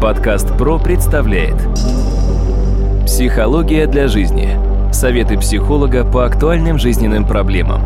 Подкаст ПРО представляет Психология для жизни. Советы психолога по актуальным жизненным проблемам.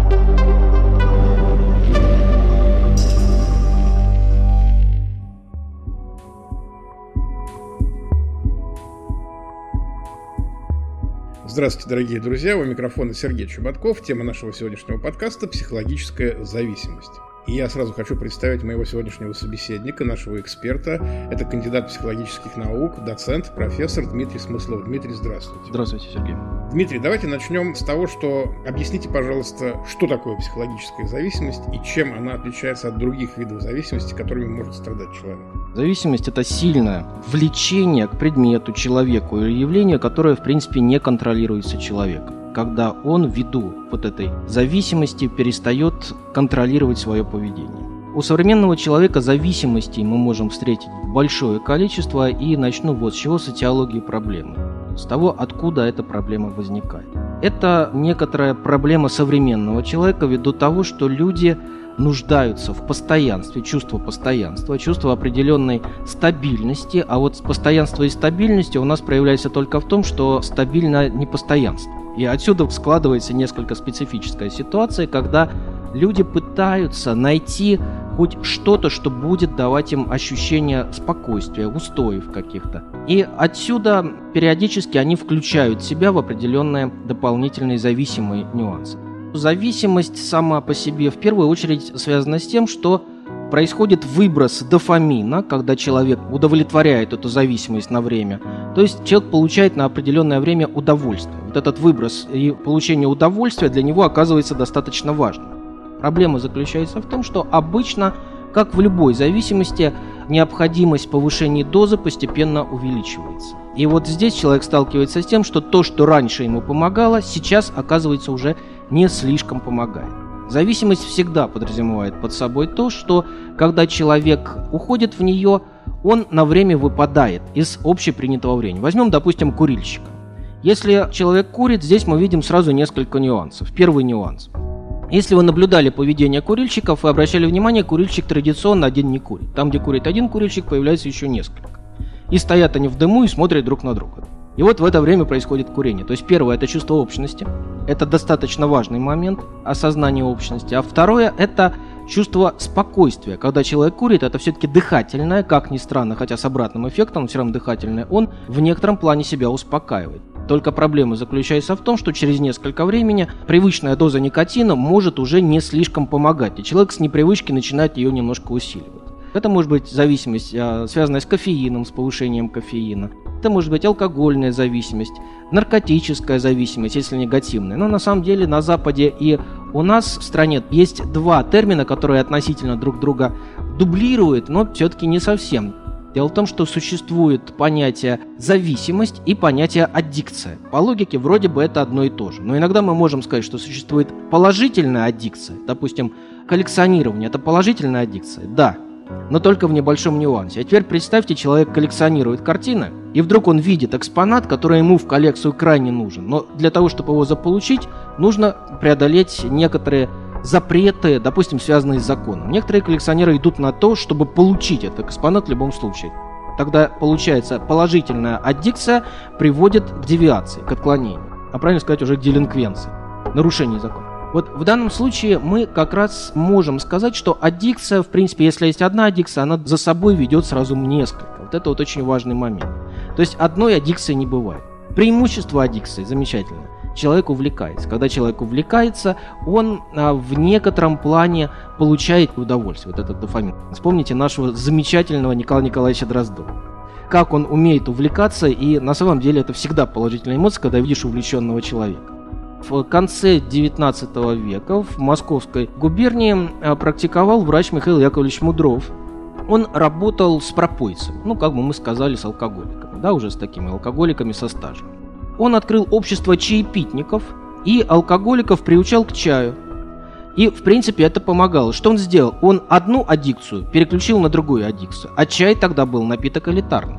Здравствуйте, дорогие друзья! У микрофона Сергей Чубатков. Тема нашего сегодняшнего подкаста – психологическая зависимость. И я сразу хочу представить моего сегодняшнего собеседника, нашего эксперта. Это кандидат психологических наук, доцент, профессор Дмитрий Смыслов. Дмитрий, здравствуйте. Здравствуйте, Сергей. Дмитрий, давайте начнем с того, что объясните, пожалуйста, что такое психологическая зависимость и чем она отличается от других видов зависимости, которыми может страдать человек. Зависимость – это сильное влечение к предмету, человеку или явлению, которое, в принципе, не контролируется человеком когда он ввиду вот этой зависимости перестает контролировать свое поведение. У современного человека зависимостей мы можем встретить большое количество, и начну вот с чего с этиологии проблемы. С того, откуда эта проблема возникает. Это некоторая проблема современного человека ввиду того, что люди нуждаются в постоянстве, чувство постоянства, чувство определенной стабильности, а вот постоянство и стабильность у нас проявляется только в том, что стабильно непостоянство. И отсюда складывается несколько специфическая ситуация, когда люди пытаются найти хоть что-то, что будет давать им ощущение спокойствия, устоев каких-то. И отсюда периодически они включают себя в определенные дополнительные зависимые нюансы. Зависимость сама по себе в первую очередь связана с тем, что происходит выброс дофамина, когда человек удовлетворяет эту зависимость на время. То есть человек получает на определенное время удовольствие. Вот этот выброс и получение удовольствия для него оказывается достаточно важным. Проблема заключается в том, что обычно, как в любой зависимости, необходимость повышения дозы постепенно увеличивается. И вот здесь человек сталкивается с тем, что то, что раньше ему помогало, сейчас оказывается уже не слишком помогает. Зависимость всегда подразумевает под собой то, что когда человек уходит в нее, он на время выпадает из общепринятого времени. Возьмем, допустим, курильщика. Если человек курит, здесь мы видим сразу несколько нюансов. Первый нюанс. Если вы наблюдали поведение курильщиков и обращали внимание, курильщик традиционно один не курит. Там, где курит один курильщик, появляется еще несколько. И стоят они в дыму и смотрят друг на друга. И вот в это время происходит курение. То есть первое – это чувство общности. Это достаточно важный момент осознания общности. А второе – это чувство спокойствия. Когда человек курит, это все-таки дыхательное, как ни странно, хотя с обратным эффектом, все равно дыхательное, он в некотором плане себя успокаивает. Только проблема заключается в том, что через несколько времени привычная доза никотина может уже не слишком помогать, и человек с непривычки начинает ее немножко усиливать. Это может быть зависимость, а, связанная с кофеином, с повышением кофеина. Это может быть алкогольная зависимость, наркотическая зависимость, если негативная. Но на самом деле на Западе и у нас в стране есть два термина, которые относительно друг друга дублируют, но все-таки не совсем. Дело в том, что существует понятие зависимость и понятие аддикция. По логике вроде бы это одно и то же. Но иногда мы можем сказать, что существует положительная аддикция. Допустим, коллекционирование – это положительная аддикция. Да, но только в небольшом нюансе. А теперь представьте, человек коллекционирует картины, и вдруг он видит экспонат, который ему в коллекцию крайне нужен. Но для того, чтобы его заполучить, нужно преодолеть некоторые запреты, допустим, связанные с законом. Некоторые коллекционеры идут на то, чтобы получить этот экспонат в любом случае. Тогда получается положительная аддикция приводит к девиации, к отклонению. А правильно сказать уже к делинквенции, нарушению закона. Вот в данном случае мы как раз можем сказать, что аддикция, в принципе, если есть одна аддикция, она за собой ведет сразу несколько. Вот это вот очень важный момент. То есть одной аддикции не бывает. Преимущество аддикции замечательно. Человек увлекается. Когда человек увлекается, он а, в некотором плане получает удовольствие, вот этот дофамин. Вспомните нашего замечательного Николая Николаевича Дроздова как он умеет увлекаться, и на самом деле это всегда положительная эмоция, когда видишь увлеченного человека. В конце 19 века в Московской губернии э, практиковал врач Михаил Яковлевич Мудров. Он работал с пропойцем, ну, как бы мы сказали, с алкоголиками, да, уже с такими алкоголиками со стажем. Он открыл общество чаепитников и алкоголиков приучал к чаю. И, в принципе, это помогало. Что он сделал? Он одну аддикцию переключил на другую аддикцию. А чай тогда был напиток элитарный.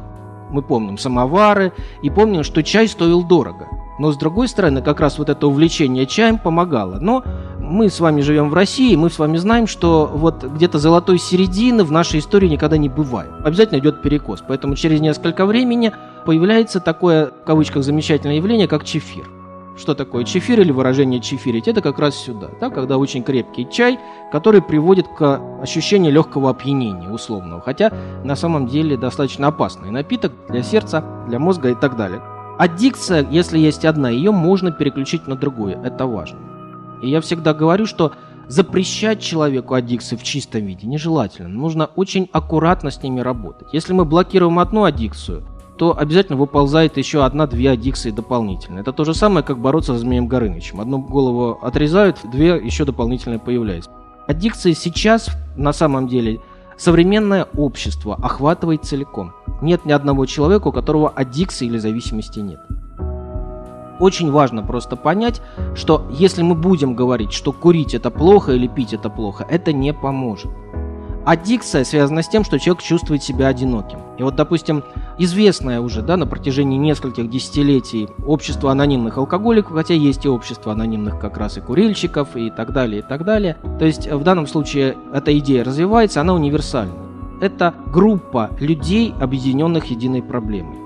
Мы помним самовары и помним, что чай стоил дорого. Но с другой стороны, как раз вот это увлечение чаем помогало. Но мы с вами живем в России, мы с вами знаем, что вот где-то золотой середины в нашей истории никогда не бывает. Обязательно идет перекос. Поэтому через несколько времени появляется такое, в кавычках, замечательное явление, как чефир. Что такое чефир или выражение чефирить? Это как раз сюда, да, когда очень крепкий чай, который приводит к ощущению легкого опьянения условного, хотя на самом деле достаточно опасный напиток для сердца, для мозга и так далее. Аддикция, если есть одна, ее можно переключить на другую, это важно. И я всегда говорю, что запрещать человеку аддикции в чистом виде нежелательно. Нужно очень аккуратно с ними работать. Если мы блокируем одну аддикцию, то обязательно выползает еще одна-две аддикции дополнительно. Это то же самое, как бороться с Змеем Горынычем. Одну голову отрезают, две еще дополнительно появляются. Аддикции сейчас на самом деле современное общество охватывает целиком. Нет ни одного человека, у которого аддикции или зависимости нет. Очень важно просто понять, что если мы будем говорить, что курить это плохо или пить это плохо, это не поможет. Аддикция связана с тем, что человек чувствует себя одиноким. И вот, допустим, известное уже да, на протяжении нескольких десятилетий общество анонимных алкоголиков, хотя есть и общество анонимных как раз и курильщиков и так далее, и так далее. То есть в данном случае эта идея развивается, она универсальна. Это группа людей, объединенных единой проблемой,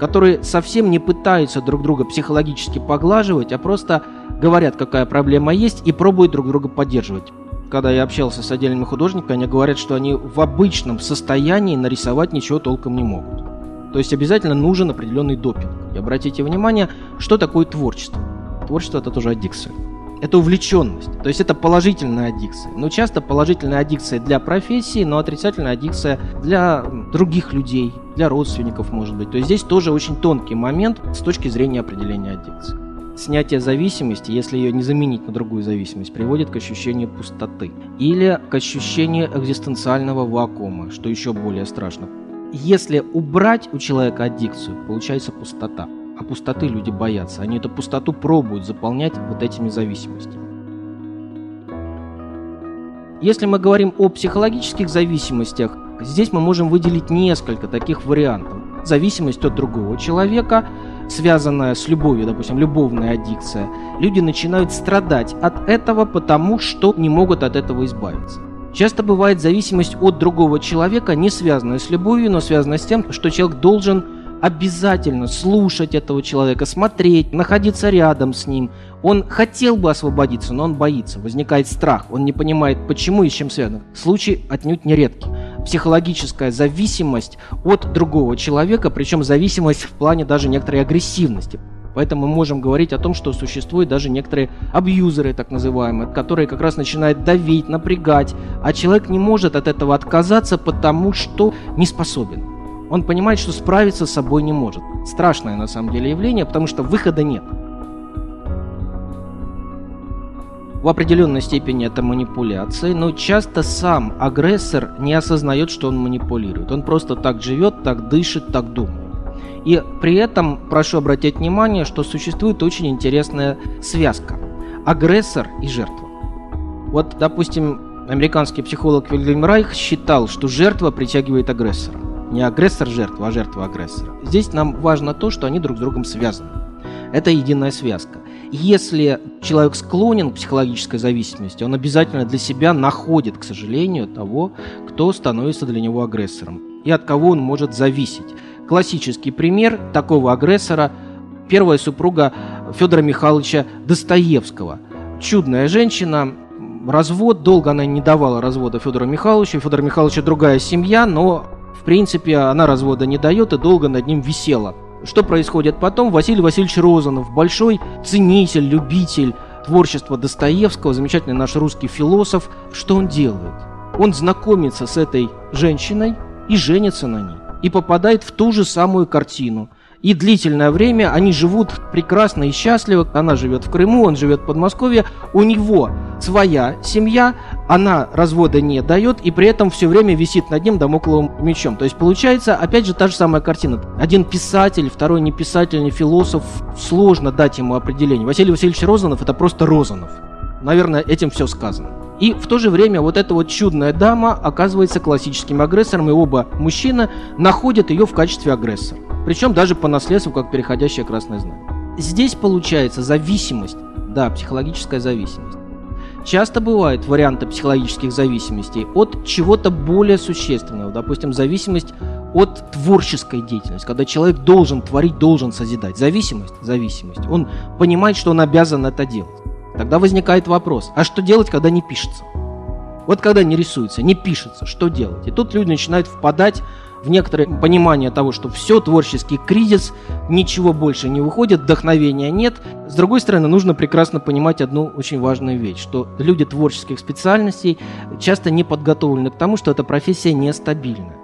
которые совсем не пытаются друг друга психологически поглаживать, а просто говорят, какая проблема есть, и пробуют друг друга поддерживать когда я общался с отдельными художниками, они говорят, что они в обычном состоянии нарисовать ничего толком не могут. То есть обязательно нужен определенный допинг. И обратите внимание, что такое творчество. Творчество это тоже аддикция. Это увлеченность. То есть это положительная аддикция. Но часто положительная аддикция для профессии, но отрицательная аддикция для других людей, для родственников, может быть. То есть здесь тоже очень тонкий момент с точки зрения определения аддикции. Снятие зависимости, если ее не заменить на другую зависимость, приводит к ощущению пустоты или к ощущению экзистенциального вакуума, что еще более страшно. Если убрать у человека аддикцию, получается пустота. А пустоты люди боятся. Они эту пустоту пробуют заполнять вот этими зависимостями. Если мы говорим о психологических зависимостях, здесь мы можем выделить несколько таких вариантов. Зависимость от другого человека – связанная с любовью, допустим, любовная аддикция, люди начинают страдать от этого, потому что не могут от этого избавиться. Часто бывает зависимость от другого человека, не связанная с любовью, но связанная с тем, что человек должен обязательно слушать этого человека, смотреть, находиться рядом с ним. Он хотел бы освободиться, но он боится, возникает страх, он не понимает, почему и с чем связано. Случай отнюдь не редкий психологическая зависимость от другого человека, причем зависимость в плане даже некоторой агрессивности. Поэтому мы можем говорить о том, что существуют даже некоторые абьюзеры, так называемые, которые как раз начинают давить, напрягать, а человек не может от этого отказаться, потому что не способен. Он понимает, что справиться с собой не может. Страшное на самом деле явление, потому что выхода нет. В определенной степени это манипуляция, но часто сам агрессор не осознает, что он манипулирует. Он просто так живет, так дышит, так думает. И при этом прошу обратить внимание, что существует очень интересная связка. Агрессор и жертва. Вот, допустим, американский психолог Вильгельм Райх считал, что жертва притягивает агрессора. Не агрессор жертва, а жертва агрессора. Здесь нам важно то, что они друг с другом связаны. Это единая связка. Если человек склонен к психологической зависимости, он обязательно для себя находит, к сожалению, того, кто становится для него агрессором и от кого он может зависеть. Классический пример такого агрессора – первая супруга Федора Михайловича Достоевского. Чудная женщина, развод, долго она не давала развода Федору Михайловичу, Федор Михайловича другая семья, но в принципе она развода не дает и долго над ним висела. Что происходит потом? Василий Васильевич Розанов, большой ценитель, любитель творчества Достоевского, замечательный наш русский философ, что он делает? Он знакомится с этой женщиной и женится на ней. И попадает в ту же самую картину – и длительное время они живут прекрасно и счастливо. Она живет в Крыму, он живет в Подмосковье. У него своя семья, она развода не дает, и при этом все время висит над ним домокловым мечом. То есть получается, опять же, та же самая картина. Один писатель, второй не писатель, не философ. Сложно дать ему определение. Василий Васильевич Розанов – это просто Розанов. Наверное, этим все сказано. И в то же время вот эта вот чудная дама оказывается классическим агрессором, и оба мужчины находят ее в качестве агрессора. Причем даже по наследству, как переходящее красное знамя. здесь получается зависимость, да, психологическая зависимость. Часто бывают варианты психологических зависимостей от чего-то более существенного, допустим, зависимость от творческой деятельности, когда человек должен творить, должен созидать. Зависимость, зависимость. Он понимает, что он обязан это делать. Тогда возникает вопрос, а что делать, когда не пишется? Вот когда не рисуется, не пишется, что делать? И тут люди начинают впадать в некоторое понимание того, что все, творческий кризис, ничего больше не выходит, вдохновения нет. С другой стороны, нужно прекрасно понимать одну очень важную вещь, что люди творческих специальностей часто не подготовлены к тому, что эта профессия нестабильна.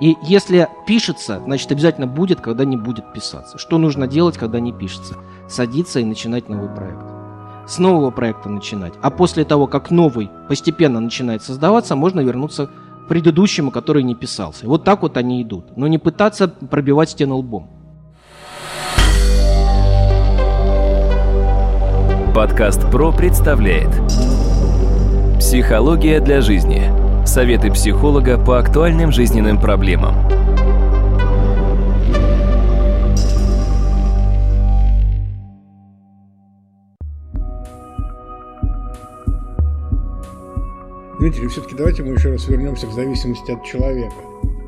И если пишется, значит обязательно будет, когда не будет писаться. Что нужно делать, когда не пишется? Садиться и начинать новый проект. С нового проекта начинать. А после того, как новый постепенно начинает создаваться, можно вернуться предыдущему, который не писался. Вот так вот они идут. Но не пытаться пробивать стену лбом. Подкаст ПРО представляет Психология для жизни. Советы психолога по актуальным жизненным проблемам. Дмитрий, все-таки давайте мы еще раз вернемся к зависимости от человека.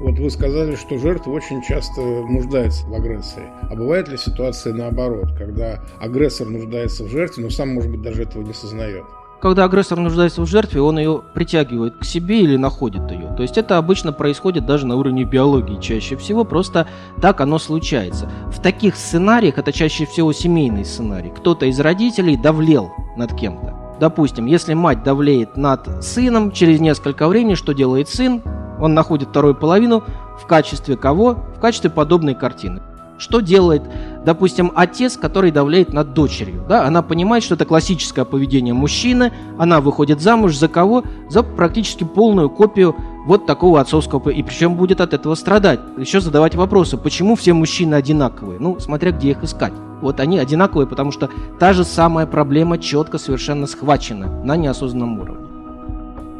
Вот вы сказали, что жертва очень часто нуждается в агрессии. А бывает ли ситуация наоборот, когда агрессор нуждается в жертве, но сам, может быть, даже этого не сознает? Когда агрессор нуждается в жертве, он ее притягивает к себе или находит ее. То есть это обычно происходит даже на уровне биологии чаще всего, просто так оно случается. В таких сценариях, это чаще всего семейный сценарий, кто-то из родителей давлел над кем-то. Допустим, если мать давлеет над сыном, через несколько времени что делает сын? Он находит вторую половину в качестве кого? В качестве подобной картины. Что делает, допустим, отец, который давляет над дочерью? Да? Она понимает, что это классическое поведение мужчины, она выходит замуж за кого? За практически полную копию вот такого отцовского, и причем будет от этого страдать. Еще задавать вопросы, почему все мужчины одинаковые? Ну, смотря где их искать. Вот они одинаковые, потому что та же самая проблема четко совершенно схвачена на неосознанном уровне.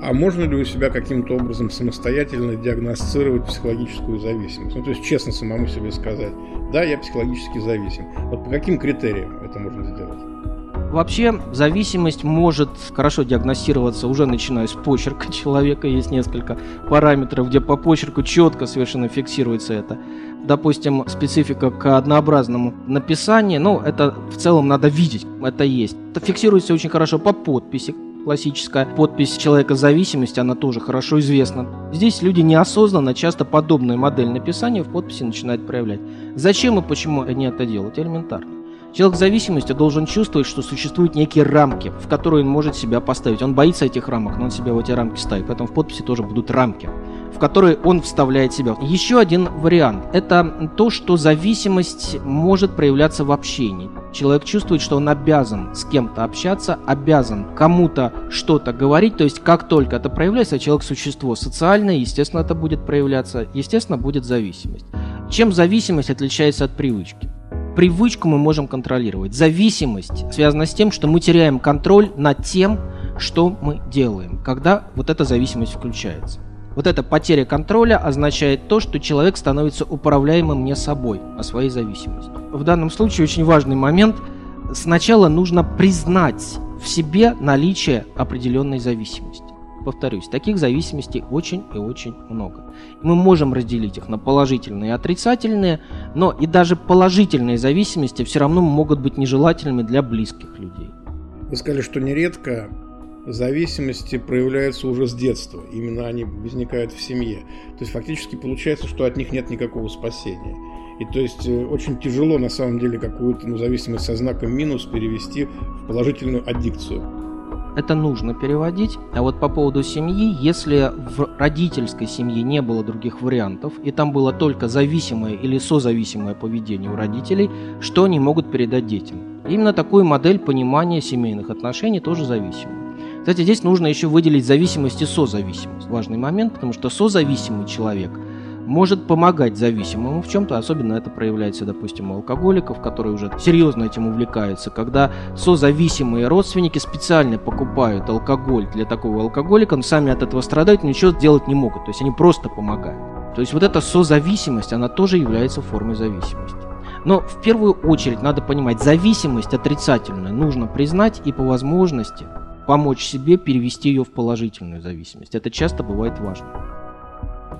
А можно ли у себя каким-то образом самостоятельно диагностировать психологическую зависимость? Ну, то есть честно самому себе сказать, да, я психологически зависим. Вот по каким критериям это можно сделать? Вообще, зависимость может хорошо диагностироваться уже начиная с почерка человека. Есть несколько параметров, где по почерку четко совершенно фиксируется это. Допустим, специфика к однообразному написанию, ну, это в целом надо видеть, это есть. Это фиксируется очень хорошо по подписи, классическая подпись человека зависимости, она тоже хорошо известна. Здесь люди неосознанно часто подобную модель написания в подписи начинают проявлять. Зачем и почему они это делают? Элементарно. Человек с зависимостью должен чувствовать, что существуют некие рамки, в которые он может себя поставить. Он боится этих рамок, но он себя в эти рамки ставит. Поэтому в подписи тоже будут рамки, в которые он вставляет себя. Еще один вариант – это то, что зависимость может проявляться в общении. Человек чувствует, что он обязан с кем-то общаться, обязан кому-то что-то говорить. То есть как только это проявляется, человек – существо социальное, естественно, это будет проявляться, естественно, будет зависимость. Чем зависимость отличается от привычки? Привычку мы можем контролировать. Зависимость связана с тем, что мы теряем контроль над тем, что мы делаем, когда вот эта зависимость включается. Вот эта потеря контроля означает то, что человек становится управляемым не собой, а своей зависимостью. В данном случае очень важный момент. Сначала нужно признать в себе наличие определенной зависимости. Повторюсь, таких зависимостей очень и очень много. Мы можем разделить их на положительные и отрицательные, но и даже положительные зависимости все равно могут быть нежелательными для близких людей. Вы сказали, что нередко зависимости проявляются уже с детства. Именно они возникают в семье. То есть фактически получается, что от них нет никакого спасения. И то есть э, очень тяжело на самом деле какую-то ну, зависимость со знаком минус перевести в положительную аддикцию это нужно переводить. А вот по поводу семьи, если в родительской семье не было других вариантов, и там было только зависимое или созависимое поведение у родителей, что они могут передать детям? Именно такую модель понимания семейных отношений тоже зависима. Кстати, здесь нужно еще выделить зависимость и созависимость. Важный момент, потому что созависимый человек – может помогать зависимому в чем-то, особенно это проявляется, допустим, у алкоголиков, которые уже серьезно этим увлекаются, когда созависимые родственники специально покупают алкоголь для такого алкоголика, но сами от этого страдают, ничего сделать не могут, то есть они просто помогают. То есть вот эта созависимость, она тоже является формой зависимости. Но в первую очередь надо понимать, зависимость отрицательная нужно признать и по возможности помочь себе перевести ее в положительную зависимость. Это часто бывает важно.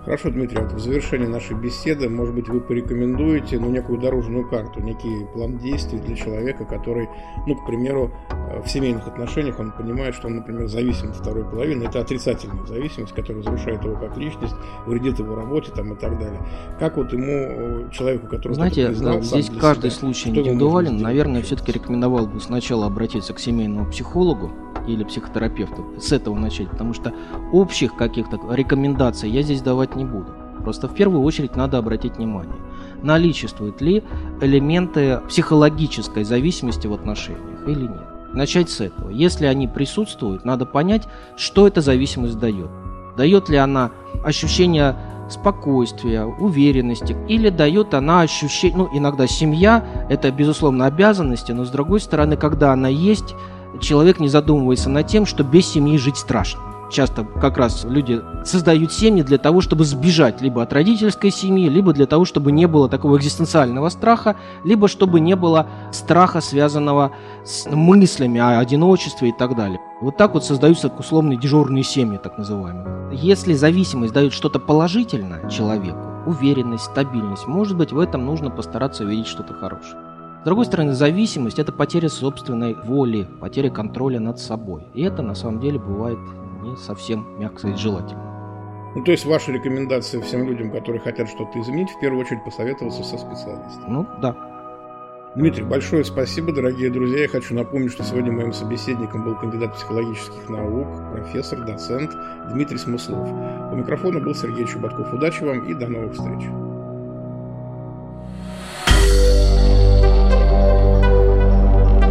Хорошо, Дмитрий, вот в завершении нашей беседы, может быть, вы порекомендуете ну, некую дорожную карту, некий план действий для человека, который, ну, к примеру, э, в семейных отношениях он понимает, что он, например, зависим от второй половины. Это отрицательная зависимость, которая разрушает его как личность, вредит его работе там, и так далее. Как вот ему, э, человеку, который... Знаете, признал, здесь каждый себя, случай индивидуален. Наверное, все-таки рекомендовал бы сначала обратиться к семейному психологу, или психотерапевту, с этого начать, потому что общих каких-то рекомендаций я здесь давать не буду. Просто в первую очередь надо обратить внимание, наличествуют ли элементы психологической зависимости в отношениях или нет. Начать с этого. Если они присутствуют, надо понять, что эта зависимость дает. Дает ли она ощущение спокойствия, уверенности, или дает она ощущение, ну, иногда семья – это, безусловно, обязанности, но, с другой стороны, когда она есть, человек не задумывается над тем, что без семьи жить страшно. Часто как раз люди создают семьи для того, чтобы сбежать либо от родительской семьи, либо для того, чтобы не было такого экзистенциального страха, либо чтобы не было страха, связанного с мыслями о одиночестве и так далее. Вот так вот создаются условные дежурные семьи, так называемые. Если зависимость дает что-то положительное человеку, уверенность, стабильность, может быть, в этом нужно постараться увидеть что-то хорошее. С другой стороны, зависимость – это потеря собственной воли, потеря контроля над собой. И это на самом деле бывает не совсем, мягко сказать, желательно. Ну, то есть ваша рекомендация всем людям, которые хотят что-то изменить, в первую очередь посоветоваться со специалистом? Ну, да. Дмитрий, большое спасибо, дорогие друзья. Я хочу напомнить, что сегодня моим собеседником был кандидат психологических наук, профессор, доцент Дмитрий Смыслов. У микрофона был Сергей Чубатков. Удачи вам и до новых встреч.